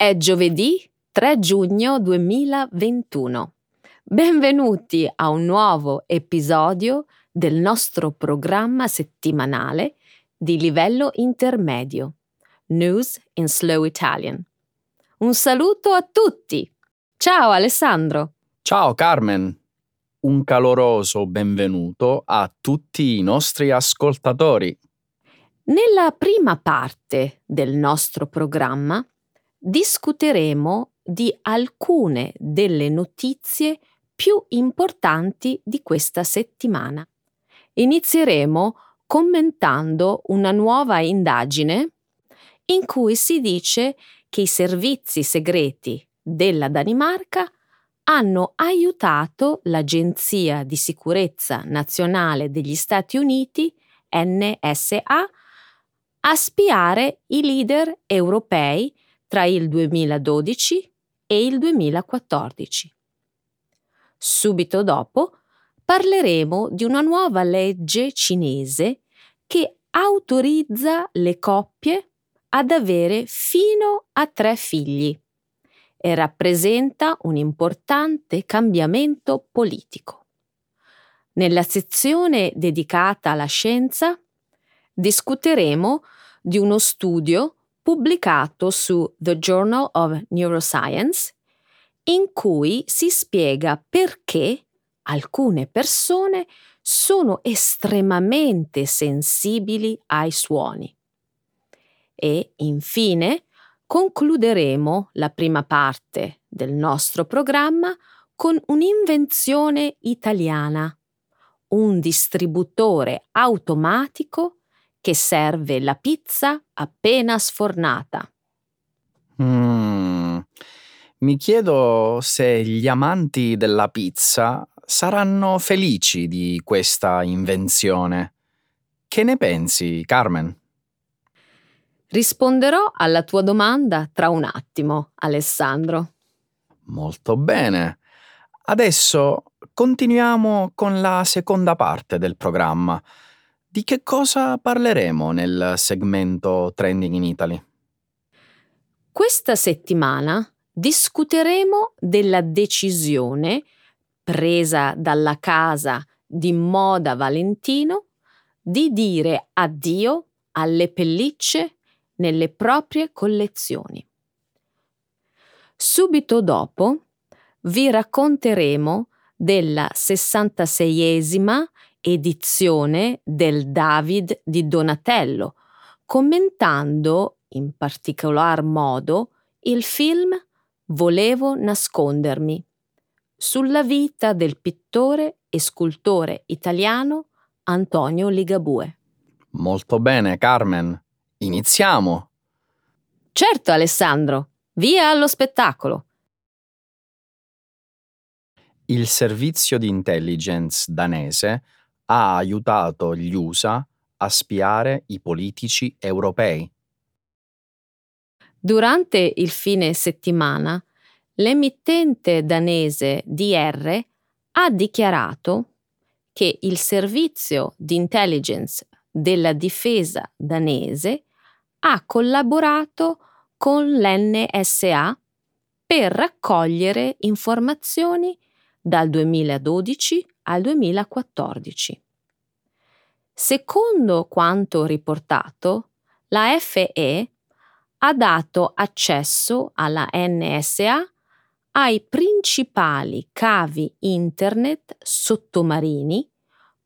È giovedì 3 giugno 2021. Benvenuti a un nuovo episodio del nostro programma settimanale di livello intermedio, News in Slow Italian. Un saluto a tutti! Ciao Alessandro! Ciao Carmen! Un caloroso benvenuto a tutti i nostri ascoltatori. Nella prima parte del nostro programma discuteremo di alcune delle notizie più importanti di questa settimana. Inizieremo commentando una nuova indagine in cui si dice che i servizi segreti della Danimarca hanno aiutato l'Agenzia di sicurezza nazionale degli Stati Uniti, NSA, a spiare i leader europei tra il 2012 e il 2014. Subito dopo parleremo di una nuova legge cinese che autorizza le coppie ad avere fino a tre figli e rappresenta un importante cambiamento politico. Nella sezione dedicata alla scienza discuteremo di uno studio pubblicato su The Journal of Neuroscience, in cui si spiega perché alcune persone sono estremamente sensibili ai suoni. E infine concluderemo la prima parte del nostro programma con un'invenzione italiana, un distributore automatico che serve la pizza appena sfornata. Mm, mi chiedo se gli amanti della pizza saranno felici di questa invenzione. Che ne pensi, Carmen? Risponderò alla tua domanda tra un attimo, Alessandro. Molto bene. Adesso continuiamo con la seconda parte del programma. Di che cosa parleremo nel segmento Trending in Italy? Questa settimana discuteremo della decisione presa dalla casa di Moda Valentino di dire addio alle pellicce nelle proprie collezioni. Subito dopo vi racconteremo della 66esima edizione del David di Donatello, commentando in particolar modo il film Volevo nascondermi, sulla vita del pittore e scultore italiano Antonio Ligabue. Molto bene, Carmen. Iniziamo. Certo, Alessandro. Via allo spettacolo. Il servizio di intelligence danese ha aiutato gli USA a spiare i politici europei. Durante il fine settimana, l'emittente danese DR ha dichiarato che il servizio di intelligence della difesa danese ha collaborato con l'NSA per raccogliere informazioni dal 2012 al 2014. Secondo quanto riportato, la FE ha dato accesso alla NSA ai principali cavi internet sottomarini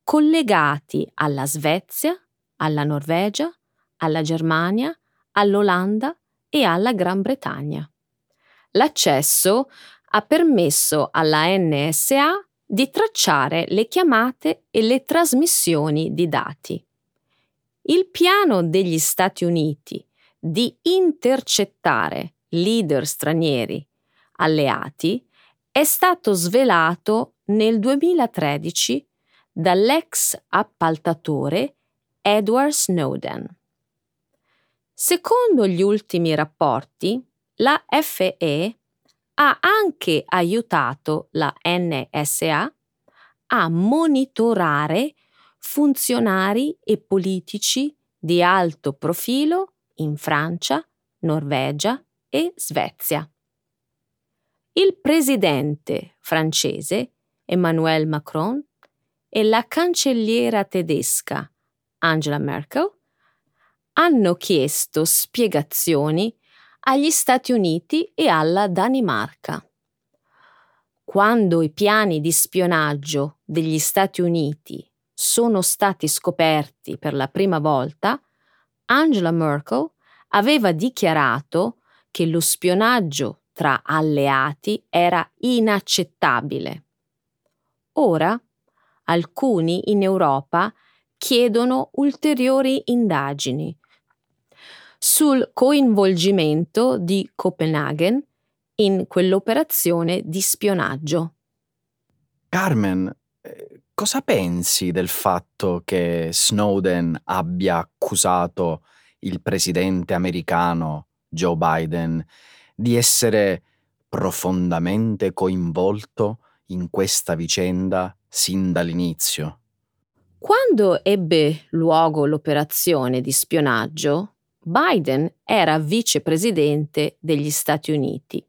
collegati alla Svezia, alla Norvegia, alla Germania, all'Olanda e alla Gran Bretagna. L'accesso ha permesso alla NSA di tracciare le chiamate e le trasmissioni di dati. Il piano degli Stati Uniti di intercettare leader stranieri alleati è stato svelato nel 2013 dall'ex appaltatore Edward Snowden. Secondo gli ultimi rapporti, la FE ha anche aiutato la NSA a monitorare funzionari e politici di alto profilo in Francia, Norvegia e Svezia. Il presidente francese Emmanuel Macron e la cancelliera tedesca Angela Merkel hanno chiesto spiegazioni agli Stati Uniti e alla Danimarca. Quando i piani di spionaggio degli Stati Uniti sono stati scoperti per la prima volta, Angela Merkel aveva dichiarato che lo spionaggio tra alleati era inaccettabile. Ora alcuni in Europa chiedono ulteriori indagini sul coinvolgimento di Copenaghen in quell'operazione di spionaggio. Carmen, eh, cosa pensi del fatto che Snowden abbia accusato il presidente americano Joe Biden di essere profondamente coinvolto in questa vicenda sin dall'inizio? Quando ebbe luogo l'operazione di spionaggio, Biden era vicepresidente degli Stati Uniti,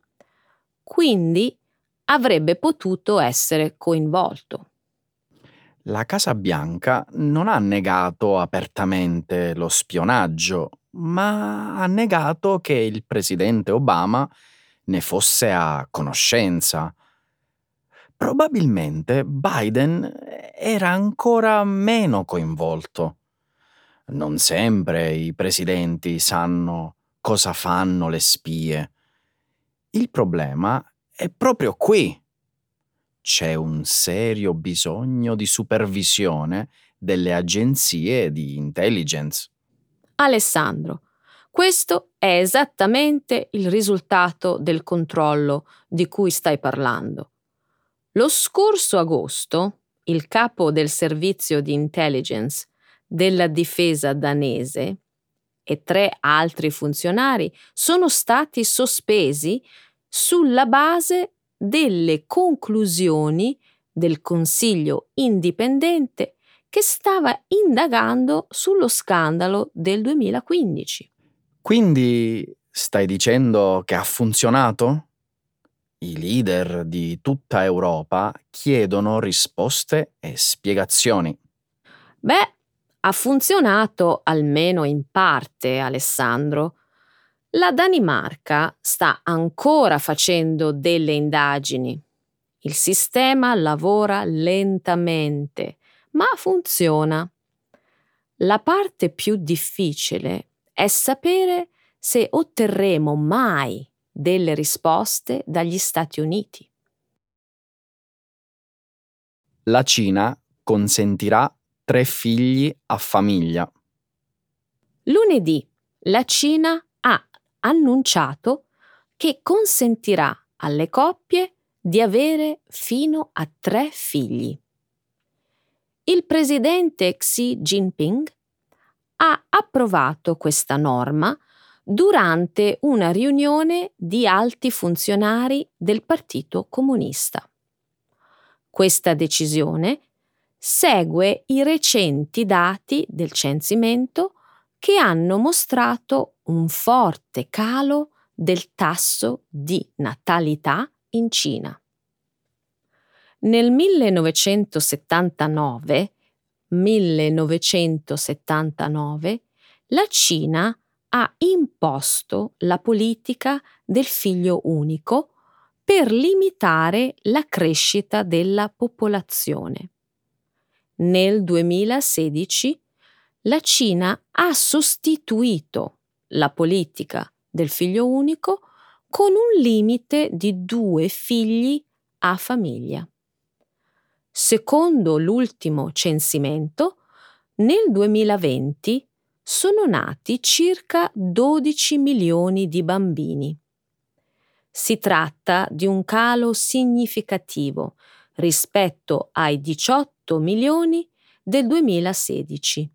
quindi avrebbe potuto essere coinvolto. La Casa Bianca non ha negato apertamente lo spionaggio, ma ha negato che il presidente Obama ne fosse a conoscenza. Probabilmente Biden era ancora meno coinvolto. Non sempre i presidenti sanno cosa fanno le spie. Il problema è proprio qui c'è un serio bisogno di supervisione delle agenzie di intelligence. Alessandro, questo è esattamente il risultato del controllo di cui stai parlando. Lo scorso agosto, il capo del servizio di intelligence della difesa danese e tre altri funzionari sono stati sospesi sulla base delle conclusioni del Consiglio indipendente che stava indagando sullo scandalo del 2015. Quindi stai dicendo che ha funzionato? I leader di tutta Europa chiedono risposte e spiegazioni. Beh, ha funzionato almeno in parte, Alessandro. La Danimarca sta ancora facendo delle indagini. Il sistema lavora lentamente, ma funziona. La parte più difficile è sapere se otterremo mai delle risposte dagli Stati Uniti. La Cina consentirà tre figli a famiglia. Lunedì la Cina ha annunciato che consentirà alle coppie di avere fino a tre figli. Il presidente Xi Jinping ha approvato questa norma durante una riunione di alti funzionari del Partito Comunista. Questa decisione segue i recenti dati del censimento che hanno mostrato un forte calo del tasso di natalità in Cina. Nel 1979, 1979 la Cina ha imposto la politica del figlio unico per limitare la crescita della popolazione. Nel 2016 la Cina ha sostituito la politica del figlio unico con un limite di due figli a famiglia. Secondo l'ultimo censimento, nel 2020 sono nati circa 12 milioni di bambini. Si tratta di un calo significativo rispetto ai 18 milioni del 2016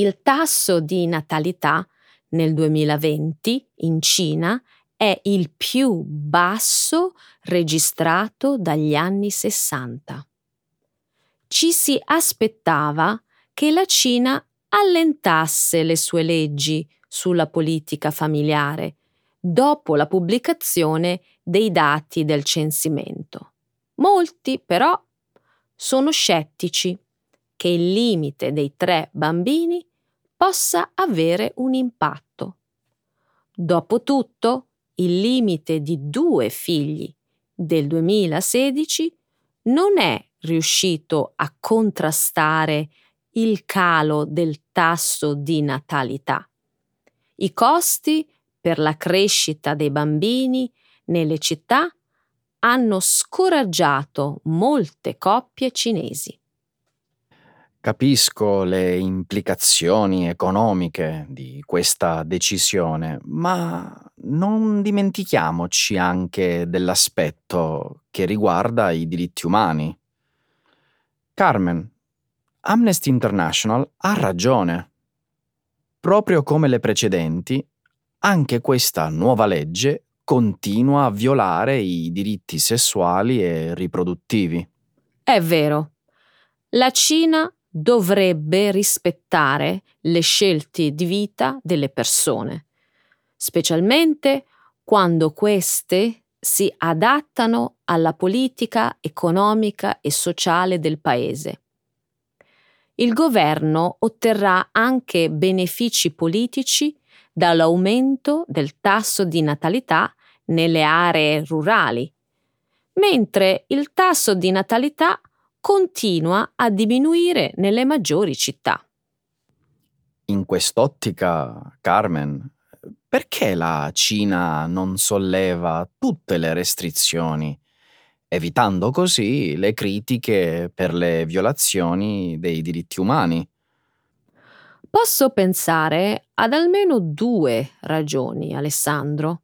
il tasso di natalità nel 2020 in Cina è il più basso registrato dagli anni 60. Ci si aspettava che la Cina allentasse le sue leggi sulla politica familiare, dopo la pubblicazione dei dati del censimento. Molti però sono scettici che il limite dei tre bambini possa avere un impatto. Dopotutto, il limite di due figli del 2016 non è riuscito a contrastare il calo del tasso di natalità. I costi per la crescita dei bambini nelle città hanno scoraggiato molte coppie cinesi. Capisco le implicazioni economiche di questa decisione, ma non dimentichiamoci anche dell'aspetto che riguarda i diritti umani. Carmen, Amnesty International ha ragione. Proprio come le precedenti, anche questa nuova legge continua a violare i diritti sessuali e riproduttivi. È vero. La Cina dovrebbe rispettare le scelte di vita delle persone, specialmente quando queste si adattano alla politica economica e sociale del paese. Il governo otterrà anche benefici politici dall'aumento del tasso di natalità nelle aree rurali, mentre il tasso di natalità continua a diminuire nelle maggiori città. In quest'ottica, Carmen, perché la Cina non solleva tutte le restrizioni, evitando così le critiche per le violazioni dei diritti umani? Posso pensare ad almeno due ragioni, Alessandro.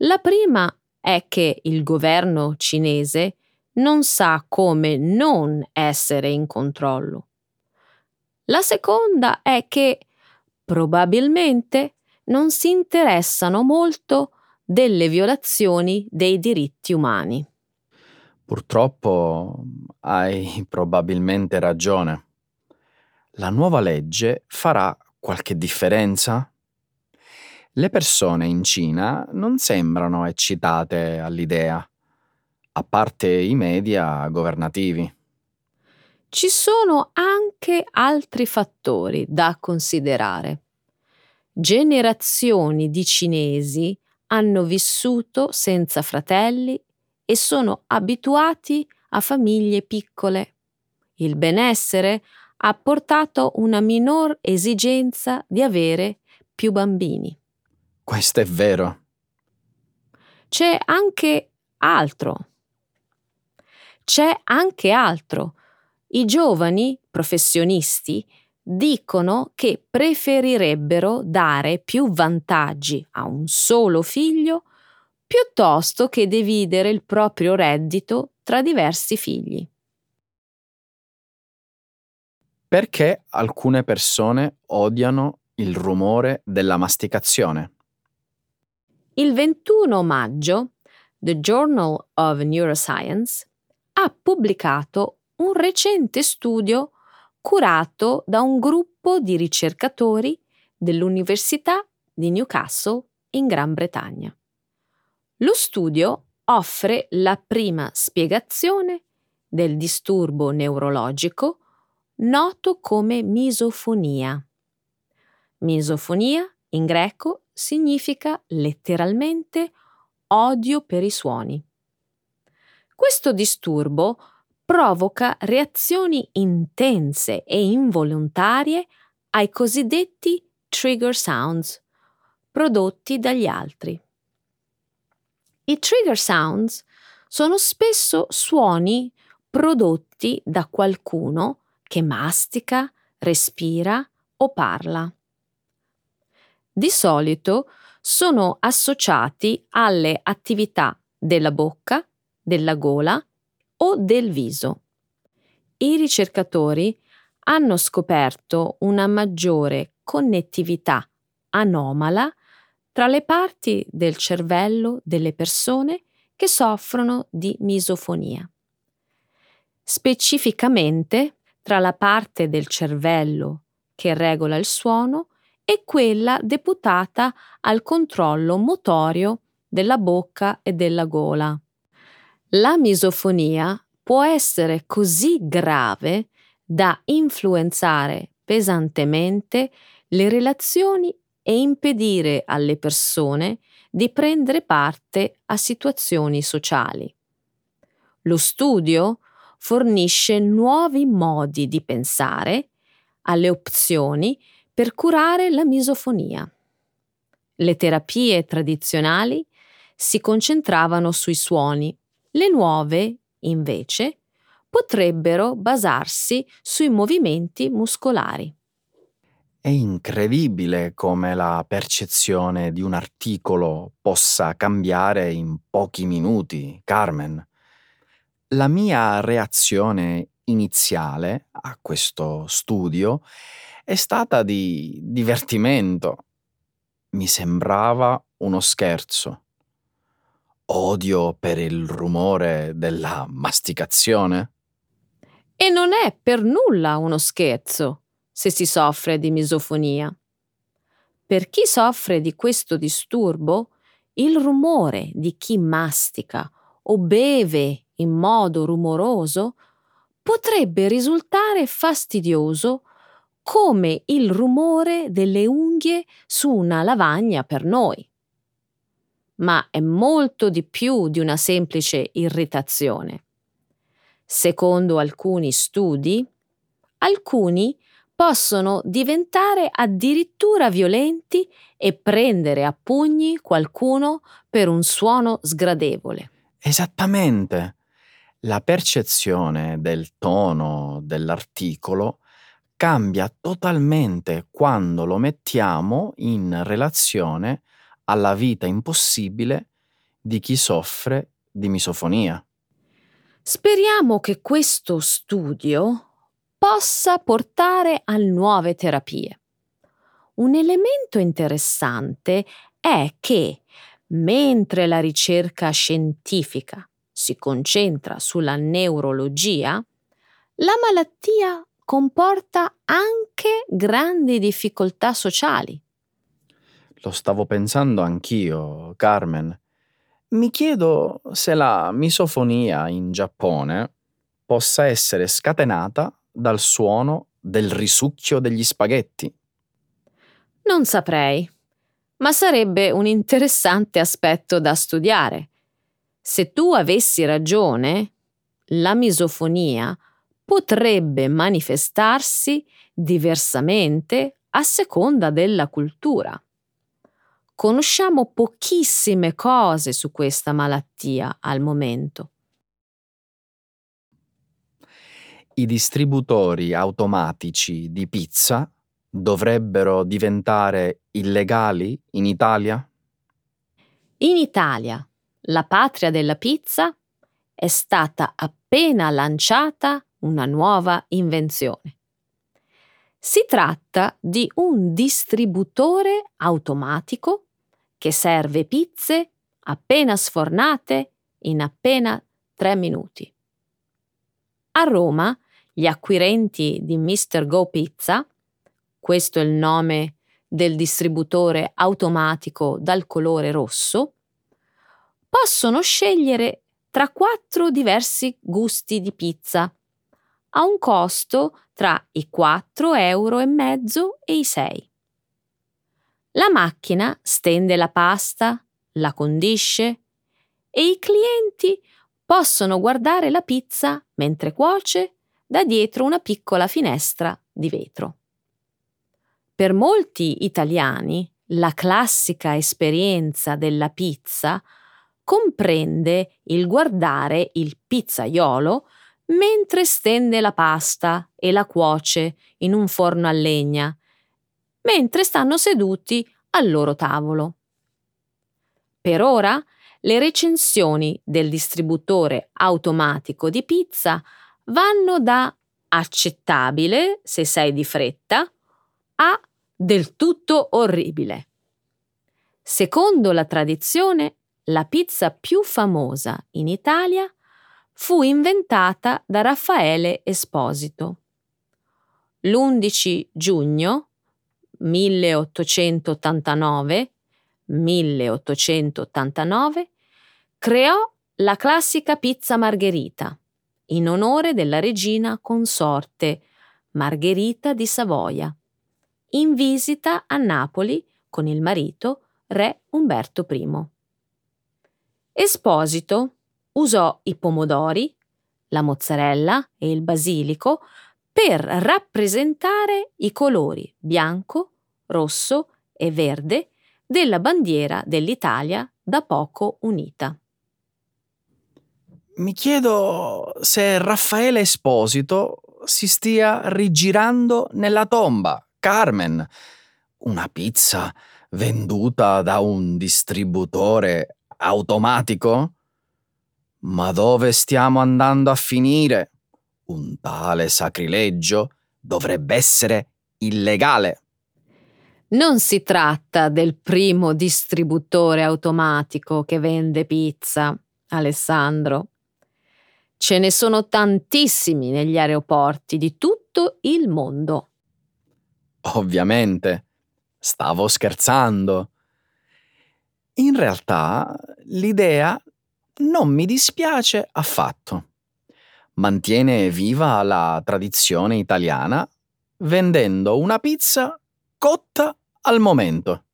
La prima è che il governo cinese non sa come non essere in controllo. La seconda è che probabilmente non si interessano molto delle violazioni dei diritti umani. Purtroppo hai probabilmente ragione. La nuova legge farà qualche differenza? Le persone in Cina non sembrano eccitate all'idea, a parte i media governativi. Ci sono anche altri fattori da considerare. Generazioni di cinesi hanno vissuto senza fratelli e sono abituati a famiglie piccole. Il benessere ha portato una minor esigenza di avere più bambini. Questo è vero. C'è anche altro. C'è anche altro. I giovani professionisti dicono che preferirebbero dare più vantaggi a un solo figlio piuttosto che dividere il proprio reddito tra diversi figli. Perché alcune persone odiano il rumore della masticazione? Il 21 maggio The Journal of Neuroscience ha pubblicato un recente studio curato da un gruppo di ricercatori dell'Università di Newcastle in Gran Bretagna. Lo studio offre la prima spiegazione del disturbo neurologico noto come misofonia. Misofonia in greco significa letteralmente odio per i suoni. Questo disturbo provoca reazioni intense e involontarie ai cosiddetti trigger sounds prodotti dagli altri. I trigger sounds sono spesso suoni prodotti da qualcuno che mastica, respira o parla di solito sono associati alle attività della bocca, della gola o del viso. I ricercatori hanno scoperto una maggiore connettività anomala tra le parti del cervello delle persone che soffrono di misofonia. Specificamente tra la parte del cervello che regola il suono e quella deputata al controllo motorio della bocca e della gola. La misofonia può essere così grave da influenzare pesantemente le relazioni e impedire alle persone di prendere parte a situazioni sociali. Lo studio fornisce nuovi modi di pensare alle opzioni per curare la misofonia. Le terapie tradizionali si concentravano sui suoni, le nuove, invece, potrebbero basarsi sui movimenti muscolari. È incredibile come la percezione di un articolo possa cambiare in pochi minuti, Carmen. La mia reazione iniziale a questo studio è stata di divertimento. Mi sembrava uno scherzo. Odio per il rumore della masticazione. E non è per nulla uno scherzo se si soffre di misofonia. Per chi soffre di questo disturbo, il rumore di chi mastica o beve in modo rumoroso potrebbe risultare fastidioso come il rumore delle unghie su una lavagna per noi. Ma è molto di più di una semplice irritazione. Secondo alcuni studi, alcuni possono diventare addirittura violenti e prendere a pugni qualcuno per un suono sgradevole. Esattamente. La percezione del tono dell'articolo cambia totalmente quando lo mettiamo in relazione alla vita impossibile di chi soffre di misofonia. Speriamo che questo studio possa portare a nuove terapie. Un elemento interessante è che, mentre la ricerca scientifica si concentra sulla neurologia, la malattia comporta anche grandi difficoltà sociali. Lo stavo pensando anch'io, Carmen. Mi chiedo se la misofonia in Giappone possa essere scatenata dal suono del risucchio degli spaghetti. Non saprei, ma sarebbe un interessante aspetto da studiare. Se tu avessi ragione, la misofonia potrebbe manifestarsi diversamente a seconda della cultura. Conosciamo pochissime cose su questa malattia al momento. I distributori automatici di pizza dovrebbero diventare illegali in Italia? In Italia, la patria della pizza, è stata appena lanciata una nuova invenzione. Si tratta di un distributore automatico che serve pizze appena sfornate in appena tre minuti. A Roma gli acquirenti di Mr. Go Pizza, questo è il nome del distributore automatico dal colore rosso, possono scegliere tra quattro diversi gusti di pizza a un costo tra i 4 euro e i 6. La macchina stende la pasta, la condisce e i clienti possono guardare la pizza mentre cuoce da dietro una piccola finestra di vetro. Per molti italiani la classica esperienza della pizza comprende il guardare il pizzaiolo mentre stende la pasta e la cuoce in un forno a legna mentre stanno seduti al loro tavolo. Per ora le recensioni del distributore automatico di pizza vanno da accettabile se sei di fretta a del tutto orribile. Secondo la tradizione, la pizza più famosa in Italia fu inventata da Raffaele Esposito. L'11 giugno 1889, 1889 creò la classica pizza margherita in onore della regina consorte Margherita di Savoia, in visita a Napoli con il marito re Umberto I. Esposito usò i pomodori, la mozzarella e il basilico per rappresentare i colori bianco, rosso e verde della bandiera dell'Italia da poco unita. Mi chiedo se Raffaele Esposito si stia rigirando nella tomba. Carmen, una pizza venduta da un distributore automatico? Ma dove stiamo andando a finire? Un tale sacrilegio dovrebbe essere illegale. Non si tratta del primo distributore automatico che vende pizza, Alessandro. Ce ne sono tantissimi negli aeroporti di tutto il mondo. Ovviamente, stavo scherzando. In realtà l'idea non mi dispiace affatto. Mantiene viva la tradizione italiana vendendo una pizza cotta al momento.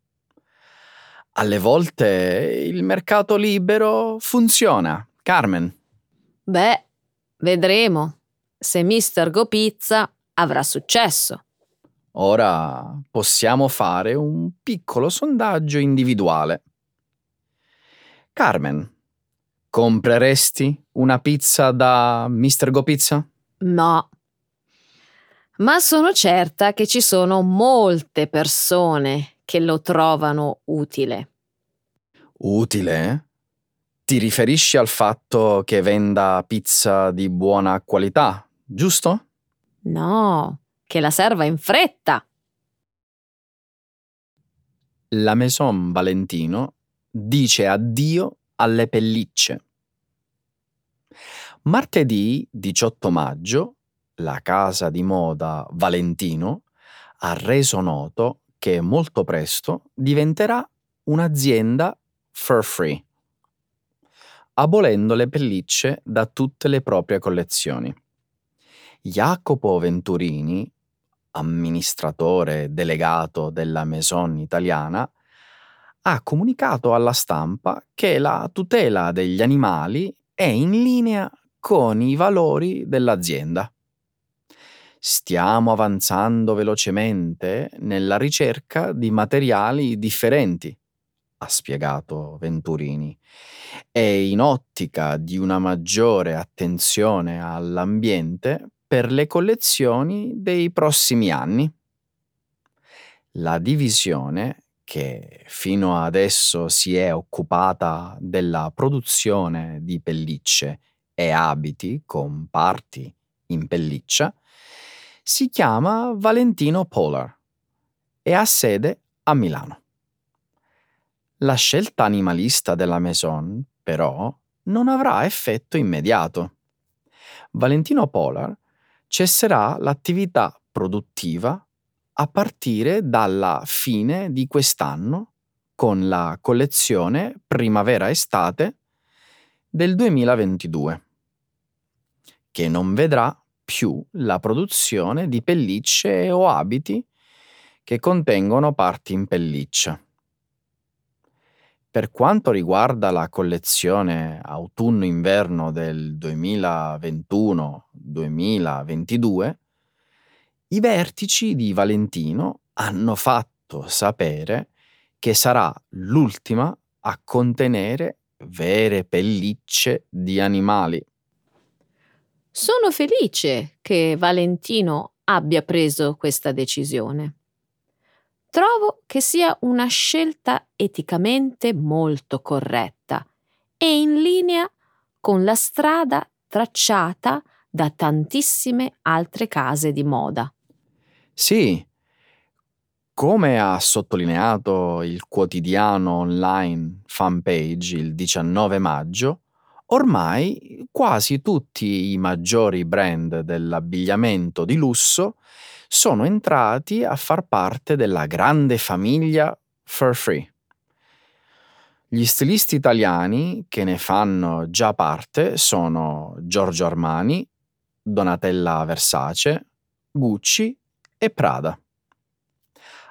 Alle volte il mercato libero funziona, Carmen. Beh, vedremo se Mr. Go Pizza avrà successo. Ora possiamo fare un piccolo sondaggio individuale. Carmen, compreresti una pizza da Mr. Go Pizza? No. Ma sono certa che ci sono molte persone che lo trovano utile. Utile? Ti riferisci al fatto che venda pizza di buona qualità, giusto? No, che la serva in fretta. La Maison Valentino dice addio alle pellicce. Martedì 18 maggio la casa di moda Valentino ha reso noto che molto presto diventerà un'azienda fur free abolendo le pellicce da tutte le proprie collezioni. Jacopo Venturini, amministratore delegato della Maison italiana, ha comunicato alla stampa che la tutela degli animali è in linea con i valori dell'azienda. Stiamo avanzando velocemente nella ricerca di materiali differenti ha spiegato Venturini, e in ottica di una maggiore attenzione all'ambiente per le collezioni dei prossimi anni. La divisione, che fino adesso si è occupata della produzione di pellicce e abiti con parti in pelliccia, si chiama Valentino Polar e ha sede a Milano. La scelta animalista della Maison, però, non avrà effetto immediato. Valentino Polar cesserà l'attività produttiva a partire dalla fine di quest'anno con la collezione primavera-estate del 2022, che non vedrà più la produzione di pellicce o abiti che contengono parti in pelliccia. Per quanto riguarda la collezione autunno-inverno del 2021-2022, i vertici di Valentino hanno fatto sapere che sarà l'ultima a contenere vere pellicce di animali. Sono felice che Valentino abbia preso questa decisione. Trovo che sia una scelta eticamente molto corretta e in linea con la strada tracciata da tantissime altre case di moda. Sì, come ha sottolineato il quotidiano online fanpage il 19 maggio, ormai quasi tutti i maggiori brand dell'abbigliamento di lusso sono entrati a far parte della grande famiglia Fur Free. Gli stilisti italiani che ne fanno già parte sono Giorgio Armani, Donatella Versace, Gucci e Prada.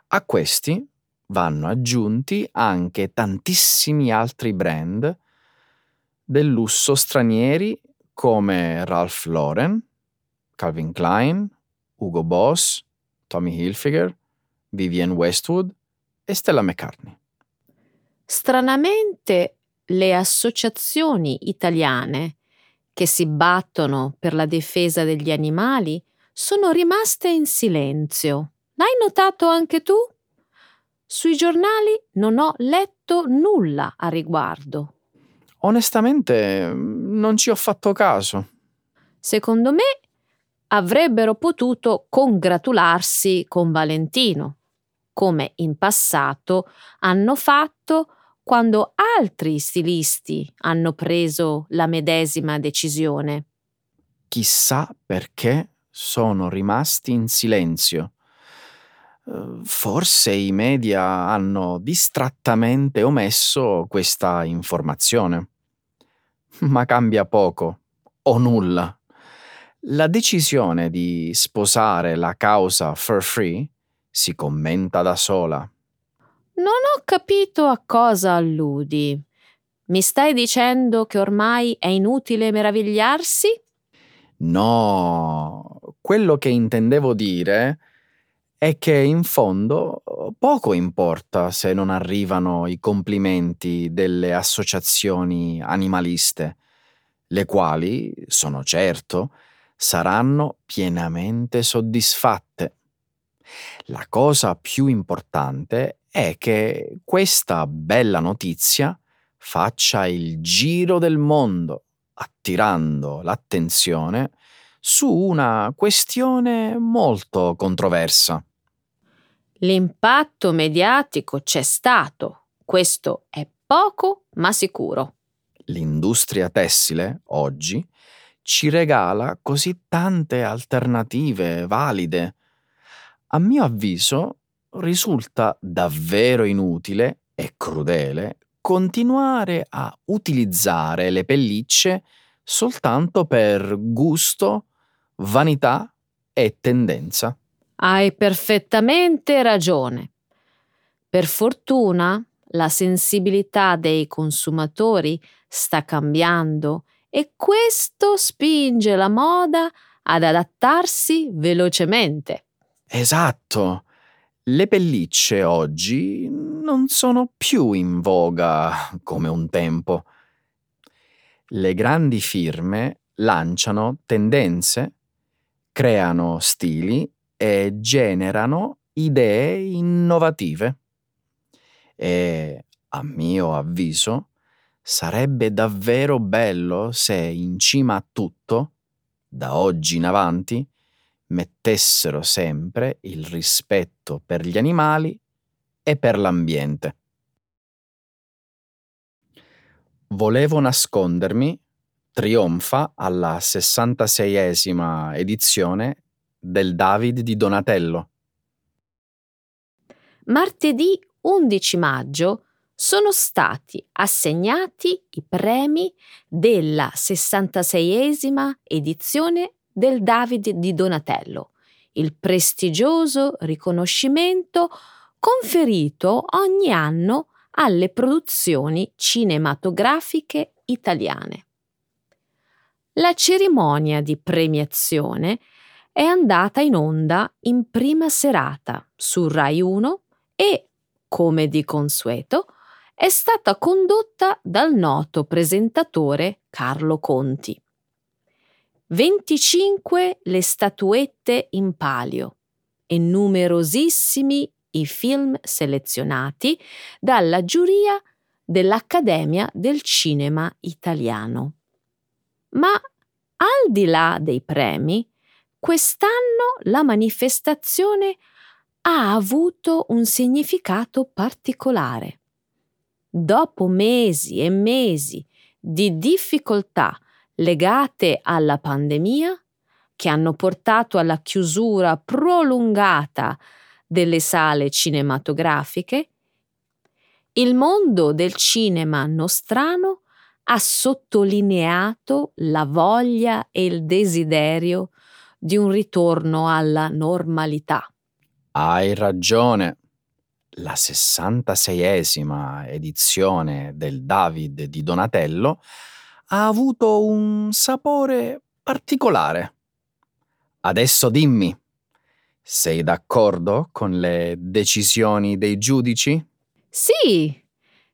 A questi vanno aggiunti anche tantissimi altri brand del lusso stranieri come Ralph Lauren, Calvin Klein, Hugo Boss, Tommy Hilfiger, Vivienne Westwood e Stella McCartney. Stranamente, le associazioni italiane che si battono per la difesa degli animali sono rimaste in silenzio. L'hai notato anche tu? Sui giornali non ho letto nulla a riguardo. Onestamente non ci ho fatto caso. Secondo me avrebbero potuto congratularsi con Valentino, come in passato hanno fatto quando altri stilisti hanno preso la medesima decisione. Chissà perché sono rimasti in silenzio. Eh, forse i media hanno distrattamente omesso questa informazione. Ma cambia poco o nulla. La decisione di sposare la causa Fur Free si commenta da sola. Non ho capito a cosa alludi. Mi stai dicendo che ormai è inutile meravigliarsi? No, quello che intendevo dire è che in fondo poco importa se non arrivano i complimenti delle associazioni animaliste, le quali, sono certo, saranno pienamente soddisfatte. La cosa più importante è che questa bella notizia faccia il giro del mondo attirando l'attenzione su una questione molto controversa. L'impatto mediatico c'è stato, questo è poco ma sicuro. L'industria tessile oggi ci regala così tante alternative valide. A mio avviso risulta davvero inutile e crudele continuare a utilizzare le pellicce soltanto per gusto, vanità e tendenza. Hai perfettamente ragione. Per fortuna la sensibilità dei consumatori sta cambiando e questo spinge la moda ad adattarsi velocemente. Esatto. Le pellicce oggi non sono più in voga come un tempo. Le grandi firme lanciano tendenze, creano stili e generano idee innovative. E, a mio avviso, sarebbe davvero bello se in cima a tutto, da oggi in avanti, mettessero sempre il rispetto per gli animali e per l'ambiente. Volevo nascondermi trionfa alla 66esima edizione del David di Donatello. Martedì 11 maggio sono stati assegnati i premi della 66esima edizione del David di Donatello, il prestigioso riconoscimento conferito ogni anno alle produzioni cinematografiche italiane. La cerimonia di premiazione è andata in onda in prima serata su Rai 1 e, come di consueto, è stata condotta dal noto presentatore Carlo Conti. 25 le statuette in palio e numerosissimi i film selezionati dalla giuria dell'Accademia del Cinema Italiano. Ma al di là dei premi, quest'anno la manifestazione ha avuto un significato particolare. Dopo mesi e mesi di difficoltà legate alla pandemia che hanno portato alla chiusura prolungata delle sale cinematografiche, il mondo del cinema nostrano ha sottolineato la voglia e il desiderio di un ritorno alla normalità. Hai ragione. La 66esima edizione del David di Donatello ha avuto un sapore particolare. Adesso dimmi, sei d'accordo con le decisioni dei giudici? Sì,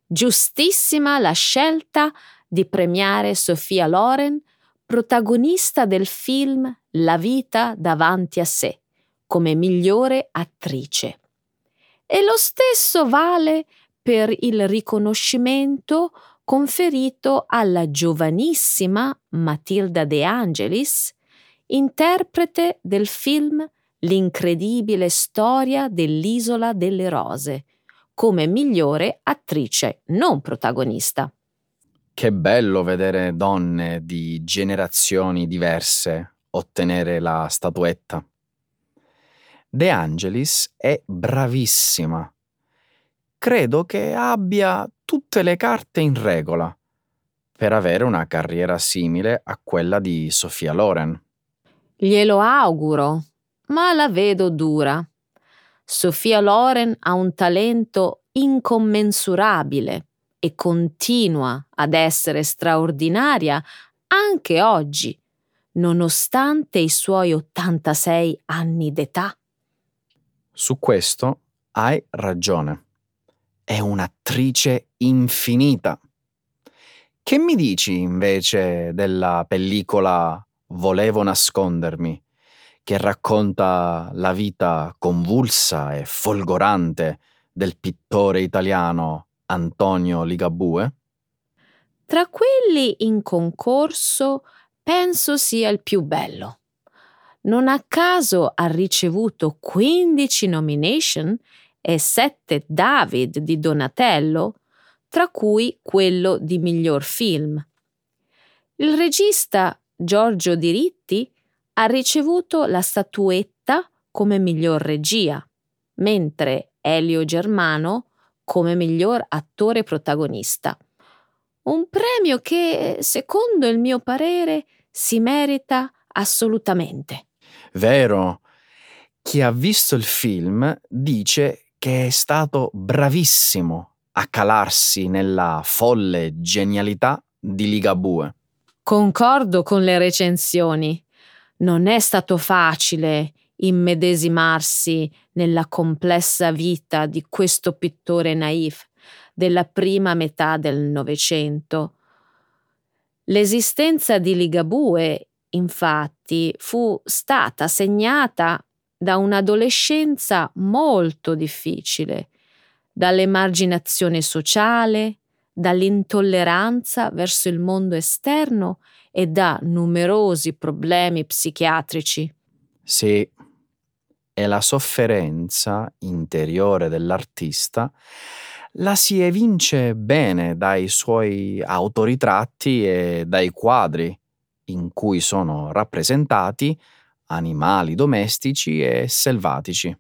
giustissima la scelta di premiare Sofia Loren, protagonista del film La vita davanti a sé, come migliore attrice. E lo stesso vale per il riconoscimento conferito alla giovanissima Matilda De Angelis, interprete del film L'incredibile storia dell'Isola delle Rose, come migliore attrice non protagonista. Che bello vedere donne di generazioni diverse ottenere la statuetta. De Angelis è bravissima. Credo che abbia tutte le carte in regola per avere una carriera simile a quella di Sofia Loren. Glielo auguro, ma la vedo dura. Sofia Loren ha un talento incommensurabile e continua ad essere straordinaria anche oggi, nonostante i suoi 86 anni d'età. Su questo hai ragione. È un'attrice infinita. Che mi dici invece della pellicola Volevo nascondermi, che racconta la vita convulsa e folgorante del pittore italiano Antonio Ligabue? Tra quelli in concorso penso sia il più bello non a caso ha ricevuto 15 nomination e 7 David di Donatello, tra cui quello di miglior film. Il regista Giorgio Diritti ha ricevuto la statuetta come miglior regia, mentre Elio Germano come miglior attore protagonista. Un premio che, secondo il mio parere, si merita assolutamente. Vero. Chi ha visto il film dice che è stato bravissimo a calarsi nella folle genialità di Ligabue. Concordo con le recensioni. Non è stato facile immedesimarsi nella complessa vita di questo pittore naif della prima metà del Novecento. L'esistenza di Ligabue infatti, fu stata segnata da un'adolescenza molto difficile, dall'emarginazione sociale, dall'intolleranza verso il mondo esterno e da numerosi problemi psichiatrici. Sì, e la sofferenza interiore dell'artista la si evince bene dai suoi autoritratti e dai quadri in cui sono rappresentati animali domestici e selvatici.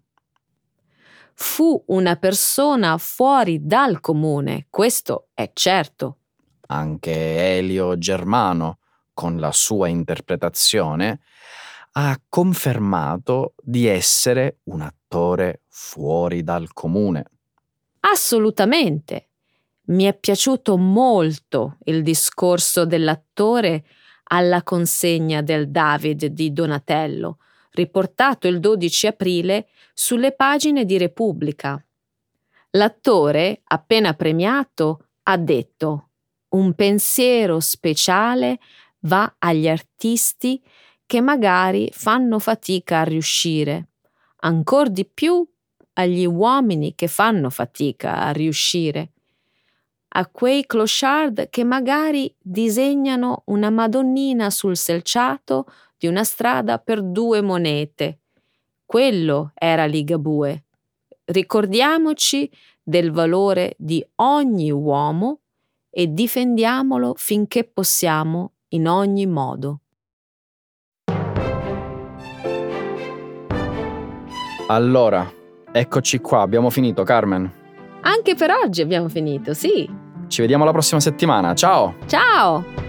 Fu una persona fuori dal comune, questo è certo. Anche Elio Germano, con la sua interpretazione, ha confermato di essere un attore fuori dal comune. Assolutamente. Mi è piaciuto molto il discorso dell'attore alla consegna del David di Donatello, riportato il 12 aprile sulle pagine di Repubblica. L'attore, appena premiato, ha detto un pensiero speciale va agli artisti che magari fanno fatica a riuscire, ancor di più agli uomini che fanno fatica a riuscire a quei clochard che magari disegnano una Madonnina sul selciato di una strada per due monete. Quello era Ligabue. Ricordiamoci del valore di ogni uomo e difendiamolo finché possiamo in ogni modo. Allora, eccoci qua, abbiamo finito Carmen. Anche per oggi abbiamo finito, sì. Ci vediamo la prossima settimana, ciao! Ciao!